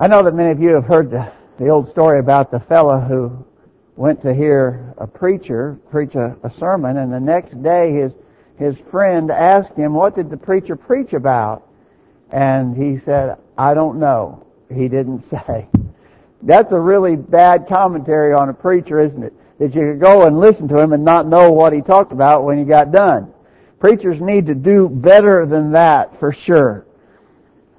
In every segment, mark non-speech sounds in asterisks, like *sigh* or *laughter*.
I know that many of you have heard the, the old story about the fellow who went to hear a preacher preach a, a sermon, and the next day his his friend asked him, "What did the preacher preach about?" And he said, "I don't know. He didn't *laughs* say." That's a really bad commentary on a preacher, isn't it? That you could go and listen to him and not know what he talked about when he got done. Preachers need to do better than that for sure.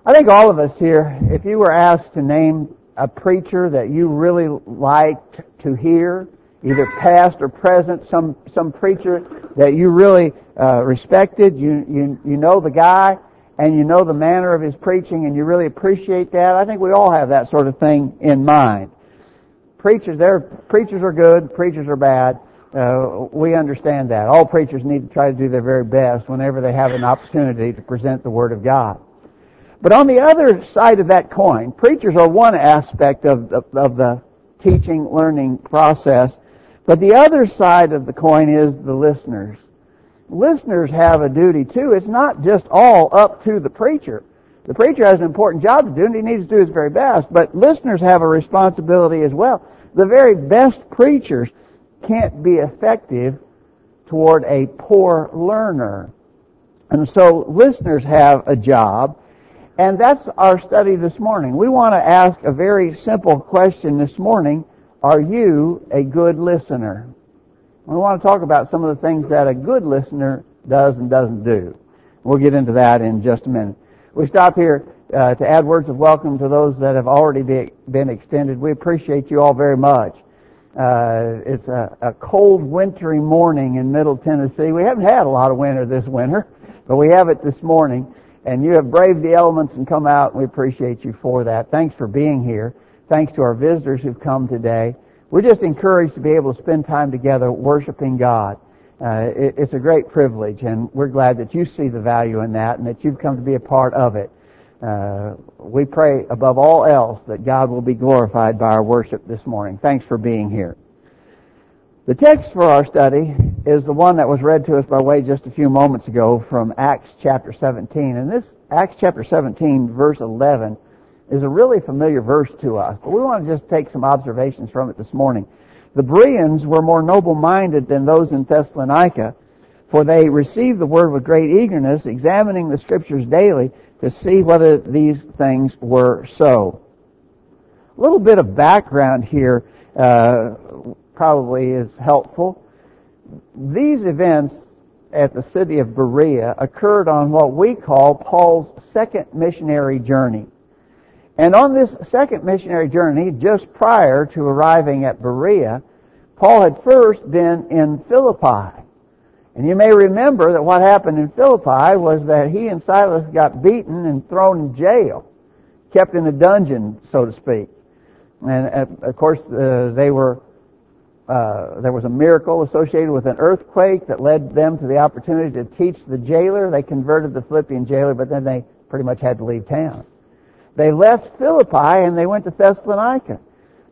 I think all of us here, if you were asked to name a preacher that you really liked to hear, either past or present, some some preacher that you really uh, respected, you you you know the guy, and you know the manner of his preaching, and you really appreciate that. I think we all have that sort of thing in mind. Preachers, there preachers are good, preachers are bad. Uh, we understand that. All preachers need to try to do their very best whenever they have an opportunity to present the Word of God. But on the other side of that coin, preachers are one aspect of the, of the teaching, learning process. But the other side of the coin is the listeners. Listeners have a duty too. It's not just all up to the preacher. The preacher has an important job to do and he needs to do his very best, but listeners have a responsibility as well. The very best preachers can't be effective toward a poor learner. And so listeners have a job and that's our study this morning. We want to ask a very simple question this morning. Are you a good listener? We want to talk about some of the things that a good listener does and doesn't do. We'll get into that in just a minute. We stop here uh, to add words of welcome to those that have already be, been extended. We appreciate you all very much. Uh, it's a, a cold, wintry morning in Middle Tennessee. We haven't had a lot of winter this winter, but we have it this morning and you have braved the elements and come out. And we appreciate you for that. Thanks for being here. Thanks to our visitors who've come today. We're just encouraged to be able to spend time together worshiping God. Uh, it, it's a great privilege, and we're glad that you see the value in that and that you've come to be a part of it. Uh, we pray above all else that God will be glorified by our worship this morning. Thanks for being here. The text for our study is the one that was read to us by way just a few moments ago from Acts chapter 17. And this Acts chapter 17 verse 11 is a really familiar verse to us, but we want to just take some observations from it this morning. The Bereans were more noble-minded than those in Thessalonica, for they received the word with great eagerness, examining the scriptures daily to see whether these things were so. A little bit of background here. Uh, probably is helpful. These events at the city of Berea occurred on what we call Paul's second missionary journey. And on this second missionary journey, just prior to arriving at Berea, Paul had first been in Philippi. And you may remember that what happened in Philippi was that he and Silas got beaten and thrown in jail, kept in a dungeon, so to speak. And of course, uh, they were uh, there was a miracle associated with an earthquake that led them to the opportunity to teach the jailer. They converted the Philippian jailer, but then they pretty much had to leave town. They left Philippi and they went to Thessalonica.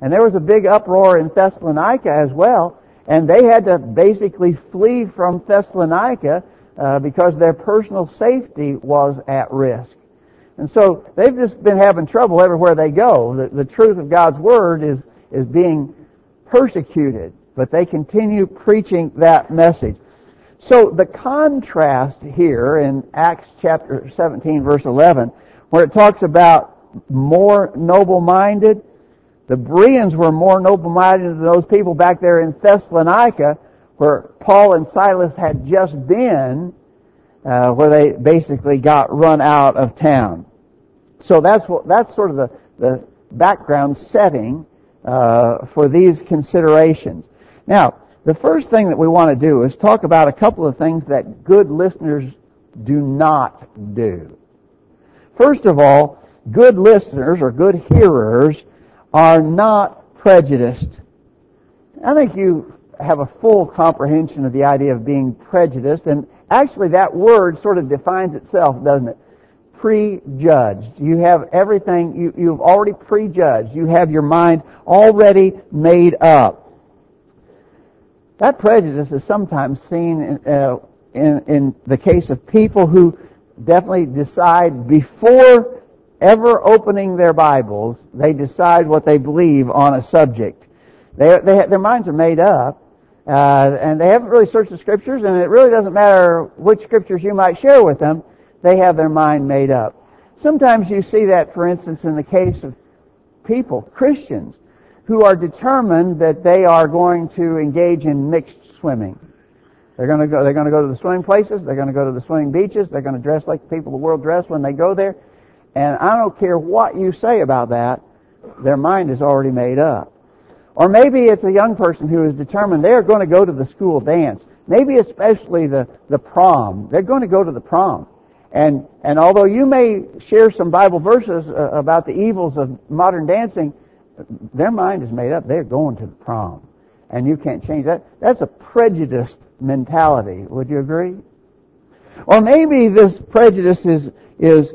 And there was a big uproar in Thessalonica as well, and they had to basically flee from Thessalonica uh, because their personal safety was at risk. And so they've just been having trouble everywhere they go. The, the truth of God's Word is, is being persecuted, but they continue preaching that message. So the contrast here in Acts chapter 17 verse 11, where it talks about more noble-minded, the Bereans were more noble-minded than those people back there in Thessalonica, where Paul and Silas had just been, uh, where they basically got run out of town. So that's what, that's sort of the, the background setting uh, for these considerations. Now, the first thing that we want to do is talk about a couple of things that good listeners do not do. First of all, good listeners or good hearers are not prejudiced. I think you have a full comprehension of the idea of being prejudiced, and actually that word sort of defines itself, doesn't it? Prejudged. You have everything, you, you've already prejudged. You have your mind already made up. That prejudice is sometimes seen in, uh, in, in the case of people who definitely decide before ever opening their Bibles, they decide what they believe on a subject. They, they, their minds are made up, uh, and they haven't really searched the scriptures, and it really doesn't matter which scriptures you might share with them. They have their mind made up. Sometimes you see that, for instance, in the case of people, Christians, who are determined that they are going to engage in mixed swimming. They're going to go. They're going to go to the swimming places. They're going to go to the swimming beaches. They're going to dress like the people of the world dress when they go there. And I don't care what you say about that. Their mind is already made up. Or maybe it's a young person who is determined they're going to go to the school dance. Maybe especially the, the prom. They're going to go to the prom. And, and although you may share some Bible verses uh, about the evils of modern dancing, their mind is made up. They're going to the prom. And you can't change that. That's a prejudiced mentality. Would you agree? Or maybe this prejudice is, is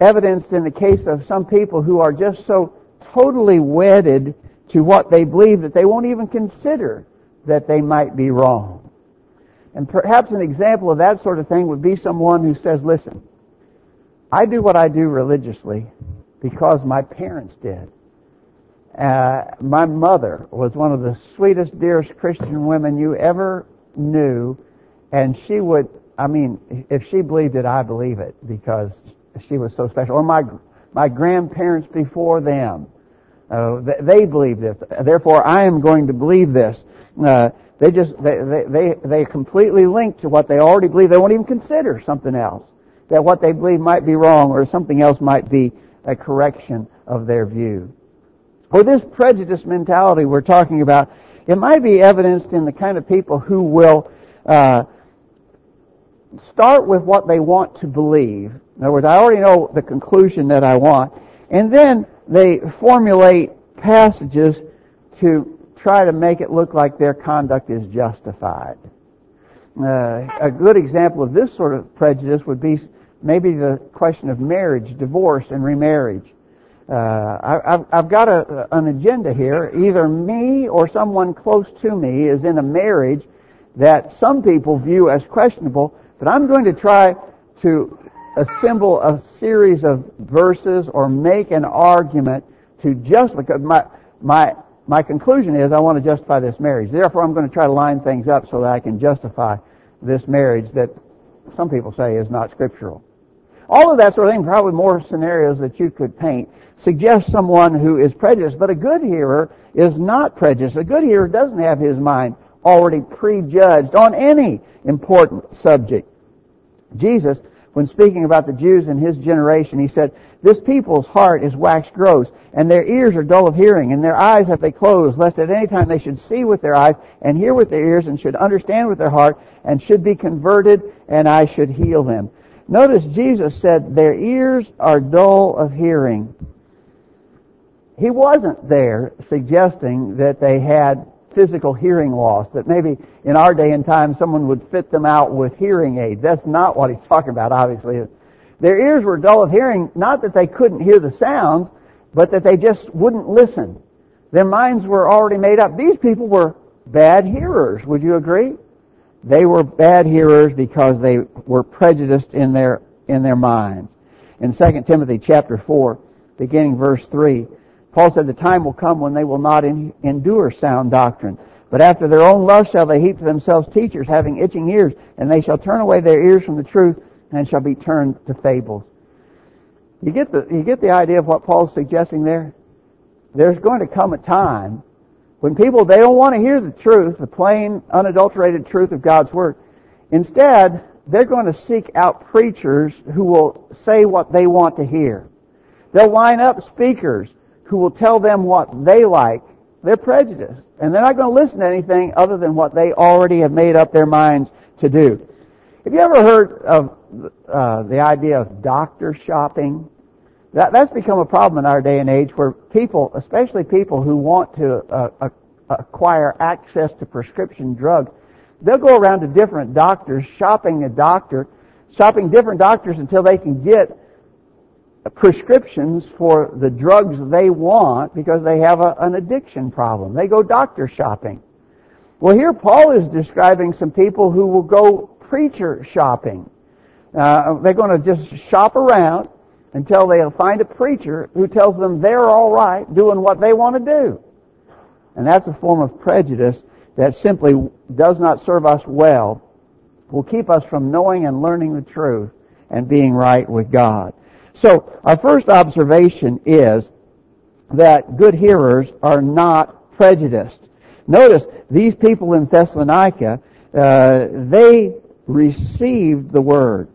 evidenced in the case of some people who are just so totally wedded to what they believe that they won't even consider that they might be wrong. And perhaps an example of that sort of thing would be someone who says, listen, I do what I do religiously because my parents did. Uh, my mother was one of the sweetest, dearest Christian women you ever knew, and she would, I mean, if she believed it, I believe it because she was so special. Or my my grandparents before them uh, they believe this. Therefore, I am going to believe this. Uh, they just they, they they completely link to what they already believe. They won't even consider something else. That what they believe might be wrong, or something else might be a correction of their view. Or this prejudice mentality we're talking about, it might be evidenced in the kind of people who will uh, start with what they want to believe. In other words, I already know the conclusion that I want, and then they formulate passages to try to make it look like their conduct is justified. Uh, a good example of this sort of prejudice would be maybe the question of marriage, divorce, and remarriage. Uh, I, have I've got a, an agenda here. Either me or someone close to me is in a marriage that some people view as questionable, but I'm going to try to assemble a series of verses or make an argument to just because my my my conclusion is I want to justify this marriage. Therefore, I'm going to try to line things up so that I can justify this marriage that some people say is not scriptural. All of that sort of thing, probably more scenarios that you could paint, suggests someone who is prejudiced. But a good hearer is not prejudiced. A good hearer doesn't have his mind already prejudged on any important subject. Jesus when speaking about the Jews in his generation, he said, This people's heart is waxed gross, and their ears are dull of hearing, and their eyes have they closed, lest at any time they should see with their eyes, and hear with their ears, and should understand with their heart, and should be converted, and I should heal them. Notice Jesus said, Their ears are dull of hearing. He wasn't there suggesting that they had physical hearing loss, that maybe in our day and time someone would fit them out with hearing aids. That's not what he's talking about, obviously. Their ears were dull of hearing, not that they couldn't hear the sounds, but that they just wouldn't listen. Their minds were already made up. These people were bad hearers, would you agree? They were bad hearers because they were prejudiced in their, in their minds. In 2 Timothy chapter 4, beginning verse 3, Paul said, The time will come when they will not in, endure sound doctrine. But after their own lust shall they heap to themselves teachers having itching ears, and they shall turn away their ears from the truth and shall be turned to fables. You get the, you get the idea of what Paul's suggesting there? There's going to come a time when people, they don't want to hear the truth, the plain, unadulterated truth of God's Word. Instead, they're going to seek out preachers who will say what they want to hear. They'll line up speakers who will tell them what they like, they're prejudiced. And they're not going to listen to anything other than what they already have made up their minds to do. Have you ever heard of uh, the idea of doctor shopping? That, that's become a problem in our day and age where people, especially people who want to uh, acquire access to prescription drugs, they'll go around to different doctors, shopping a doctor, shopping different doctors until they can get prescriptions for the drugs they want because they have a, an addiction problem. They go doctor shopping. Well, here Paul is describing some people who will go preacher shopping. Uh, they're going to just shop around until they'll find a preacher who tells them they're all right doing what they want to do. And that's a form of prejudice that simply does not serve us well, will keep us from knowing and learning the truth and being right with God. So our first observation is that good hearers are not prejudiced. Notice these people in Thessalonica, uh, they received the word.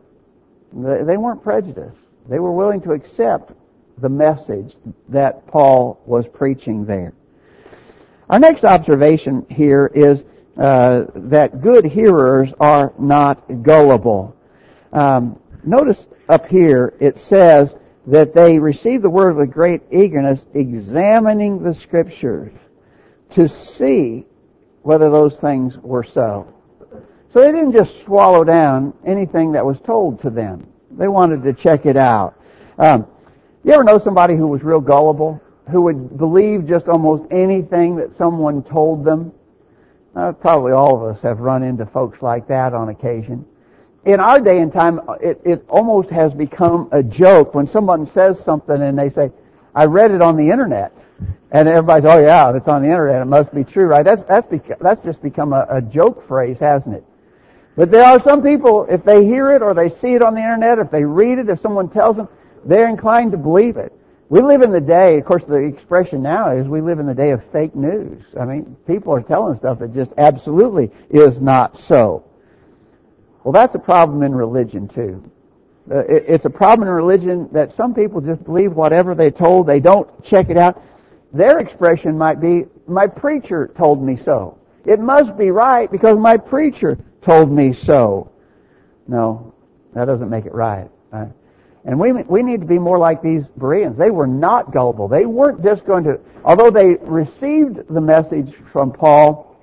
They weren't prejudiced. They were willing to accept the message that Paul was preaching there. Our next observation here is uh, that good hearers are not gullible. Um, notice up here it says that they received the word with great eagerness, examining the scriptures to see whether those things were so. So they didn't just swallow down anything that was told to them. They wanted to check it out. Um, you ever know somebody who was real gullible, who would believe just almost anything that someone told them? Uh, probably all of us have run into folks like that on occasion. In our day and time, it, it almost has become a joke when someone says something and they say, I read it on the internet. And everybody's, oh yeah, it's on the internet. It must be true, right? That's, that's, beca- that's just become a, a joke phrase, hasn't it? But there are some people, if they hear it or they see it on the internet, if they read it, if someone tells them, they're inclined to believe it. We live in the day, of course the expression now is we live in the day of fake news. I mean, people are telling stuff that just absolutely is not so. Well, that's a problem in religion too. Uh, it, it's a problem in religion that some people just believe whatever they're told. They don't check it out. Their expression might be, my preacher told me so. It must be right because my preacher told me so. No, that doesn't make it right. right? And we, we need to be more like these Bereans. They were not gullible. They weren't just going to, although they received the message from Paul,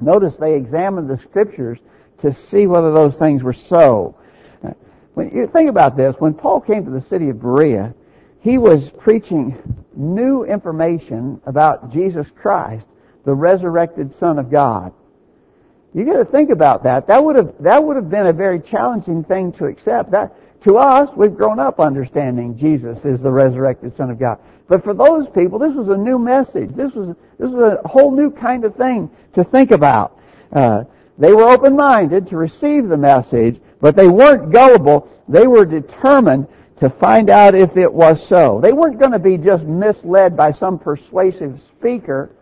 notice they examined the scriptures to see whether those things were so. When you think about this, when Paul came to the city of Berea, he was preaching new information about Jesus Christ, the resurrected Son of God. You got to think about that. That would have that would have been a very challenging thing to accept. That to us, we've grown up understanding Jesus is the resurrected Son of God. But for those people, this was a new message. This was this was a whole new kind of thing to think about. Uh, they were open-minded to receive the message, but they weren't gullible. They were determined to find out if it was so. They weren't going to be just misled by some persuasive speaker.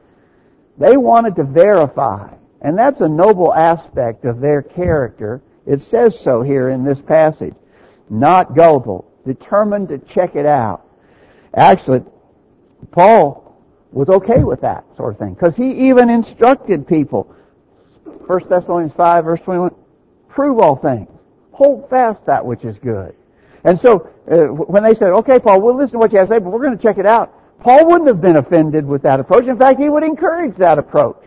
They wanted to verify. And that's a noble aspect of their character. It says so here in this passage. Not gullible, determined to check it out. Actually, Paul was okay with that sort of thing because he even instructed people. 1 Thessalonians 5 verse 21, prove all things. Hold fast that which is good. And so, uh, when they said, okay, Paul, we'll listen to what you have to say, but we're going to check it out. Paul wouldn't have been offended with that approach. In fact, he would encourage that approach.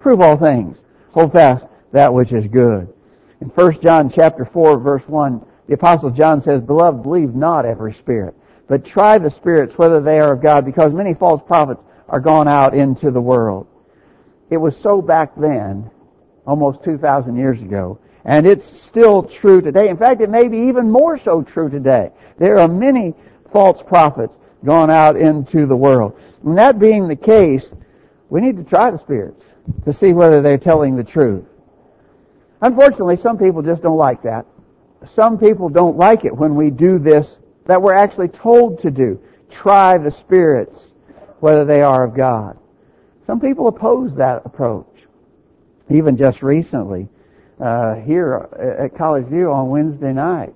Prove all things. Hold fast that which is good. In 1 John chapter 4 verse 1, the apostle John says, Beloved, believe not every spirit, but try the spirits whether they are of God, because many false prophets are gone out into the world. It was so back then, almost 2,000 years ago, and it's still true today. In fact, it may be even more so true today. There are many false prophets gone out into the world. And that being the case, we need to try the spirits to see whether they're telling the truth. Unfortunately, some people just don't like that. Some people don't like it when we do this that we're actually told to do. Try the spirits, whether they are of God. Some people oppose that approach. Even just recently, uh, here at College View on Wednesday night,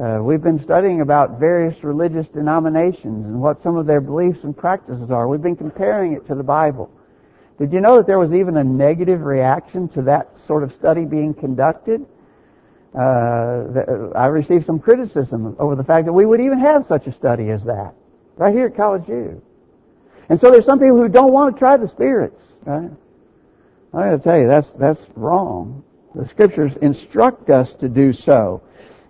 uh, we've been studying about various religious denominations and what some of their beliefs and practices are. We've been comparing it to the Bible. Did you know that there was even a negative reaction to that sort of study being conducted? Uh, I received some criticism over the fact that we would even have such a study as that right here at College View. And so there's some people who don't want to try the spirits. Right? I got to tell you, that's that's wrong. The scriptures instruct us to do so.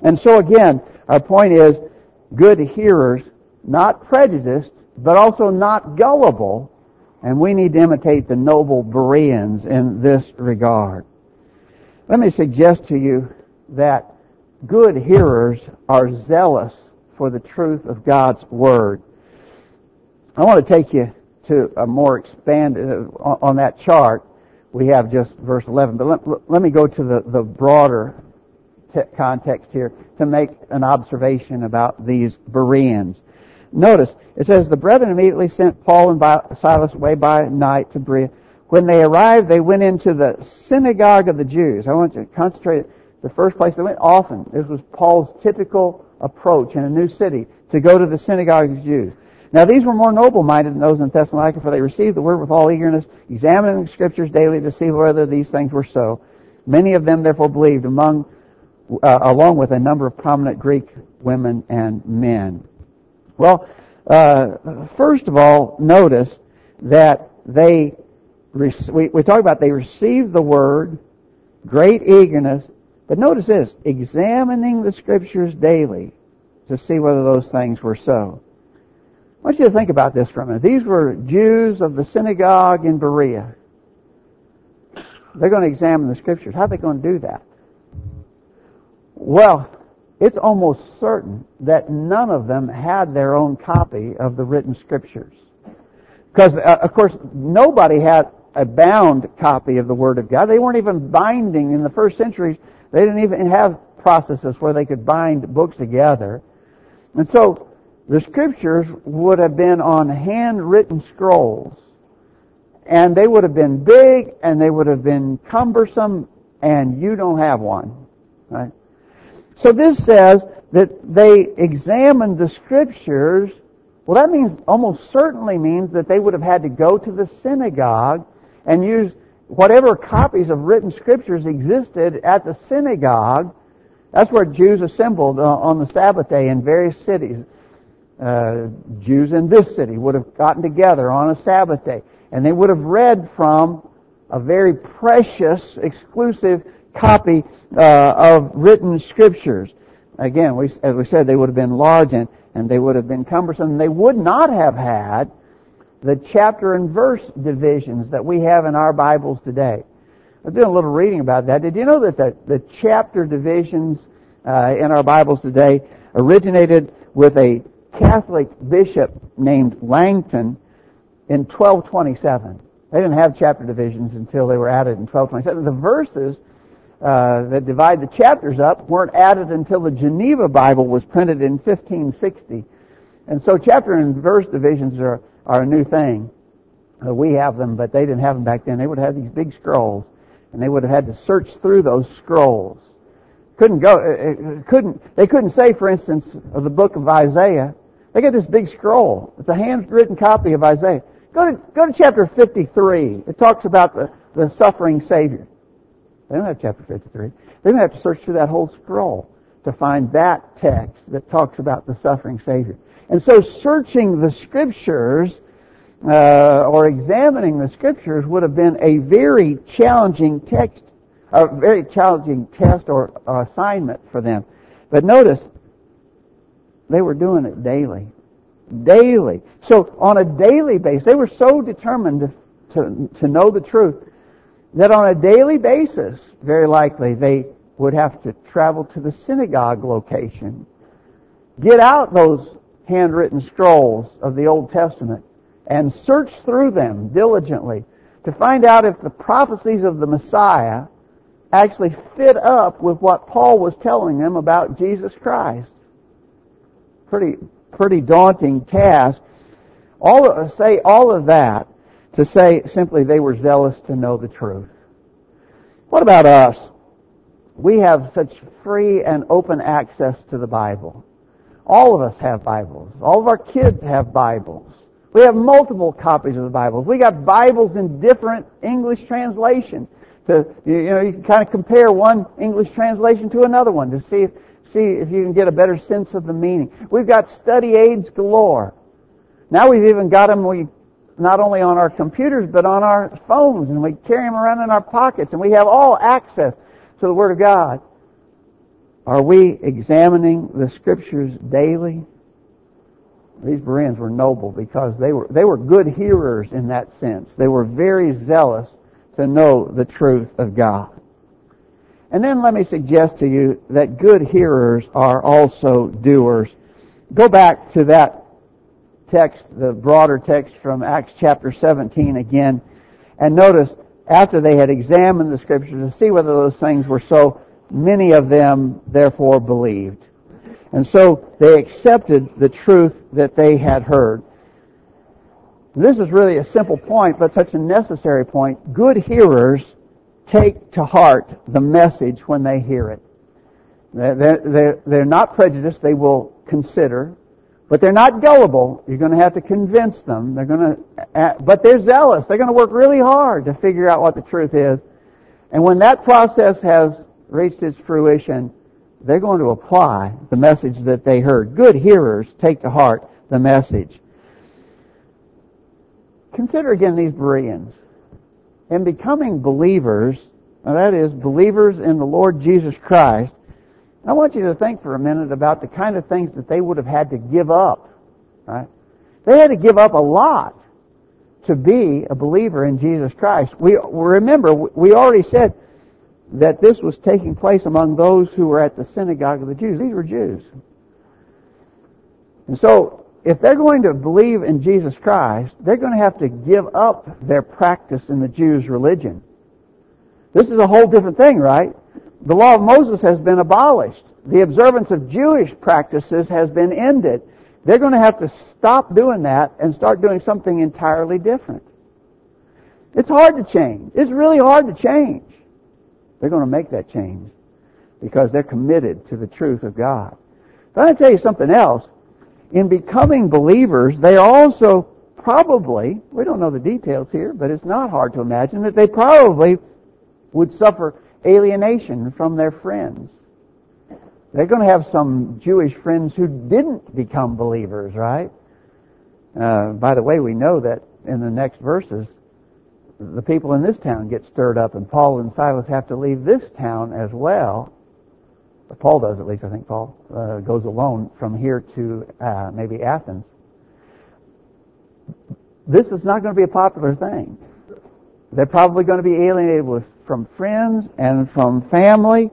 And so again, our point is good hearers, not prejudiced, but also not gullible, and we need to imitate the noble Bereans in this regard. Let me suggest to you that good hearers are zealous for the truth of God's Word. I want to take you to a more expanded, uh, on that chart, we have just verse 11, but let, let me go to the, the broader te- context here to make an observation about these Bereans. Notice, it says, the brethren immediately sent Paul and Silas away by night to Berea. When they arrived, they went into the synagogue of the Jews. I want you to concentrate. The first place they went often. This was Paul's typical approach in a new city to go to the synagogue of the Jews. Now these were more noble-minded than those in Thessalonica, for they received the word with all eagerness, examining the scriptures daily to see whether these things were so. Many of them therefore believed, among, uh, along with a number of prominent Greek women and men. Well, uh, first of all, notice that they we, we talk about they received the word, great eagerness, but notice this, examining the scriptures daily to see whether those things were so. I want you to think about this for a minute. These were Jews of the synagogue in Berea. They're going to examine the scriptures. How are they going to do that? Well, it's almost certain that none of them had their own copy of the written scriptures. Because, uh, of course, nobody had a bound copy of the Word of God. They weren't even binding in the first centuries. They didn't even have processes where they could bind books together. And so, the scriptures would have been on handwritten scrolls. And they would have been big and they would have been cumbersome and you don't have one. Right? So this says that they examined the scriptures. Well, that means, almost certainly means that they would have had to go to the synagogue and use whatever copies of written scriptures existed at the synagogue. That's where Jews assembled uh, on the Sabbath day in various cities. Uh, Jews in this city would have gotten together on a Sabbath day, and they would have read from a very precious, exclusive copy uh, of written scriptures. Again, we, as we said, they would have been large and, and they would have been cumbersome. They would not have had the chapter and verse divisions that we have in our Bibles today. I did a little reading about that. Did you know that the, the chapter divisions uh, in our Bibles today originated with a Catholic bishop named Langton in 1227? They didn't have chapter divisions until they were added in 1227. The verses uh, that divide the chapters up weren't added until the Geneva Bible was printed in 1560. And so chapter and verse divisions are are a new thing. Uh, we have them, but they didn't have them back then. They would have these big scrolls, and they would have had to search through those scrolls. Couldn't go, uh, uh, couldn't, they couldn't say, for instance, of the book of Isaiah. They get this big scroll. It's a handwritten copy of Isaiah. Go to, go to chapter 53. It talks about the, the suffering Savior. They don't have chapter 53. They're going to have to search through that whole scroll to find that text that talks about the suffering Savior. And so searching the scriptures uh, or examining the scriptures would have been a very challenging text, a very challenging test or, or assignment for them. But notice, they were doing it daily. Daily. So on a daily basis, they were so determined to, to, know the truth that on a daily basis, very likely, they would have to travel to the synagogue location, get out those handwritten scrolls of the Old Testament and search through them diligently to find out if the prophecies of the Messiah actually fit up with what Paul was telling them about Jesus Christ. Pretty, pretty daunting task. All of, say all of that to say simply they were zealous to know the truth. What about us? We have such free and open access to the Bible. All of us have Bibles. All of our kids have Bibles. We have multiple copies of the Bible. We got Bibles in different English translations. To you know, you can kind of compare one English translation to another one to see if, see if you can get a better sense of the meaning. We've got study aids galore. Now we've even got them we not only on our computers but on our phones, and we carry them around in our pockets, and we have all access to the Word of God. Are we examining the scriptures daily? These Bereans were noble because they were, they were good hearers in that sense. They were very zealous to know the truth of God. And then let me suggest to you that good hearers are also doers Go back to that text, the broader text from Acts chapter 17 again, and notice after they had examined the scriptures to see whether those things were so, many of them therefore believed. And so they accepted the truth that they had heard. This is really a simple point, but such a necessary point. Good hearers take to heart the message when they hear it. They're, they're, they're not prejudiced. They will consider. But they're not gullible. You're going to have to convince them. They're going to, but they're zealous. They're going to work really hard to figure out what the truth is. And when that process has reached its fruition, they're going to apply the message that they heard. Good hearers take to heart the message. Consider again these Bereans. In becoming believers, that is, believers in the Lord Jesus Christ, I want you to think for a minute about the kind of things that they would have had to give up. Right? They had to give up a lot to be a believer in Jesus Christ. We remember we already said that this was taking place among those who were at the synagogue of the Jews. These were Jews. And so, if they're going to believe in Jesus Christ, they're going to have to give up their practice in the Jews' religion. This is a whole different thing, right? The law of Moses has been abolished. The observance of Jewish practices has been ended. They're going to have to stop doing that and start doing something entirely different. It's hard to change. It's really hard to change. They're going to make that change because they're committed to the truth of God. But to tell you something else. In becoming believers, they also probably, we don't know the details here, but it's not hard to imagine that they probably would suffer alienation from their friends. They're going to have some Jewish friends who didn't become believers, right? Uh, by the way, we know that in the next verses, the people in this town get stirred up, and Paul and Silas have to leave this town as well. But Paul does, at least. I think Paul uh, goes alone from here to uh, maybe Athens. This is not going to be a popular thing. They're probably going to be alienated with, from friends and from family.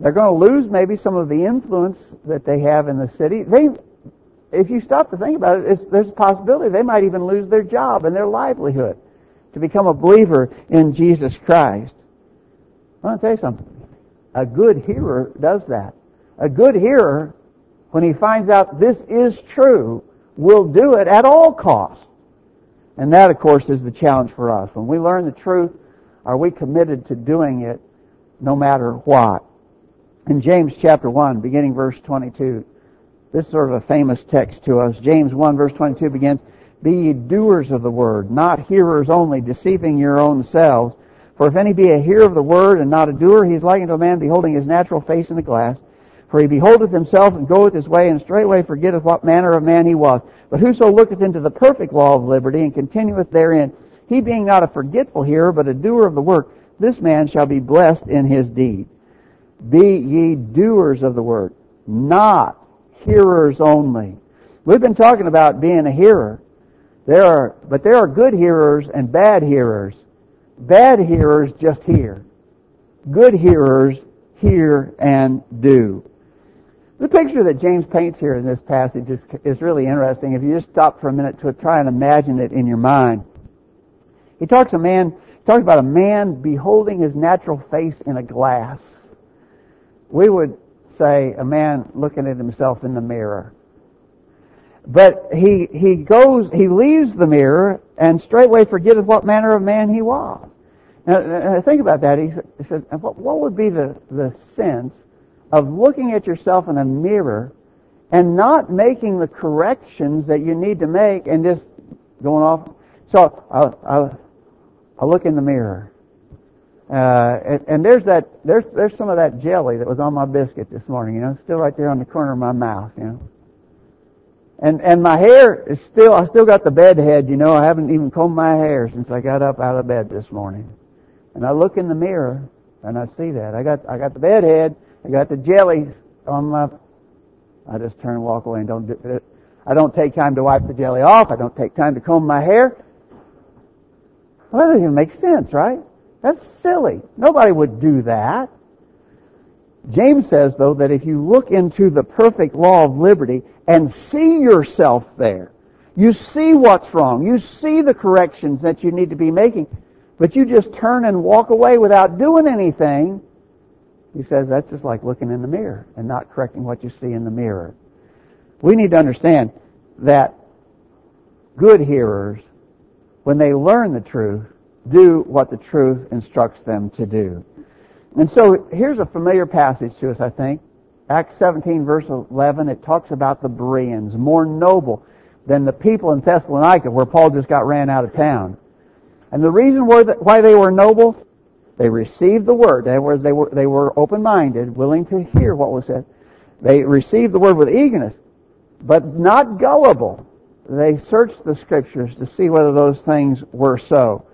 They're going to lose maybe some of the influence that they have in the city. They, if you stop to think about it, there's a possibility they might even lose their job and their livelihood to become a believer in Jesus Christ. I want to tell you something. A good hearer does that. A good hearer, when he finds out this is true, will do it at all costs. And that, of course, is the challenge for us. When we learn the truth, are we committed to doing it no matter what? In James chapter 1, beginning verse 22, this is sort of a famous text to us. James 1 verse 22 begins, Be ye doers of the word, not hearers only, deceiving your own selves. For if any be a hearer of the word and not a doer, he is like unto a man beholding his natural face in the glass. For he beholdeth himself and goeth his way, and straightway forgetteth what manner of man he was. But whoso looketh into the perfect law of liberty, and continueth therein, he being not a forgetful hearer, but a doer of the work, this man shall be blessed in his deed. Be ye doers of the word, not hearers only. We've been talking about being a hearer. There are, but there are good hearers and bad hearers. Bad hearers just hear. Good hearers hear and do. The picture that James paints here in this passage is, is really interesting. If you just stop for a minute to try and imagine it in your mind. He talks a man, talks about a man beholding his natural face in a glass. We would say a man looking at himself in the mirror. But he, he goes, he leaves the mirror and straightway forgetteth what manner of man he was. Now, think about that. He said, what would be the, the sense of looking at yourself in a mirror and not making the corrections that you need to make and just going off. So I'll, I'll, I'll look in the mirror. Uh, and, and, there's that, there's, there's some of that jelly that was on my biscuit this morning, you know, still right there on the corner of my mouth, you know. And, and my hair is still, I still got the bed head, you know, I haven't even combed my hair since I got up out of bed this morning. And I look in the mirror and I see that. I got, I got the bed head, I got the jellies on my. I just turn and walk away and don't do it. I don't take time to wipe the jelly off. I don't take time to comb my hair. Well, that doesn't even make sense, right? That's silly. Nobody would do that. James says, though, that if you look into the perfect law of liberty and see yourself there, you see what's wrong, you see the corrections that you need to be making, but you just turn and walk away without doing anything, he says that's just like looking in the mirror and not correcting what you see in the mirror. We need to understand that good hearers, when they learn the truth, do what the truth instructs them to do. And so here's a familiar passage to us, I think. Acts 17 verse 11, it talks about the Bereans, more noble than the people in Thessalonica where Paul just got ran out of town. And the reason why they were noble, they received the word. In other words, they were, they were open-minded, willing to hear what was said. They received the word with eagerness, but not gullible. They searched the scriptures to see whether those things were so.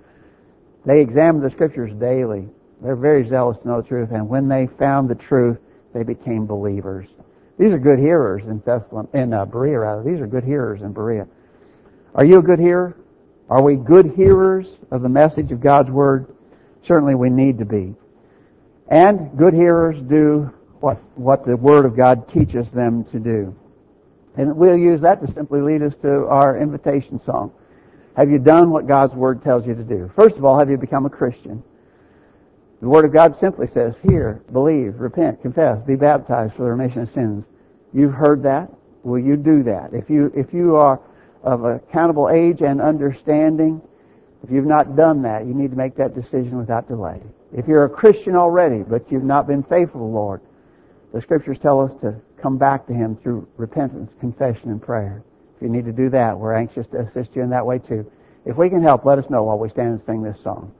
They examined the scriptures daily. They're very zealous to know the truth, and when they found the truth, they became believers. These are good hearers in Thessalon, in uh, Berea rather. These are good hearers in Berea. Are you a good hearer? Are we good hearers of the message of God's Word? Certainly we need to be. And good hearers do what, what the Word of God teaches them to do. And we'll use that to simply lead us to our invitation song. Have you done what God's Word tells you to do? First of all, have you become a Christian? The Word of God simply says, hear, believe, repent, confess, be baptized for the remission of sins. You've heard that. Will you do that? If you, if you are of accountable age and understanding, if you've not done that, you need to make that decision without delay. If you're a Christian already, but you've not been faithful to the Lord, the scriptures tell us to come back to Him through repentance, confession, and prayer. If you need to do that, we're anxious to assist you in that way too. If we can help, let us know while we stand and sing this song.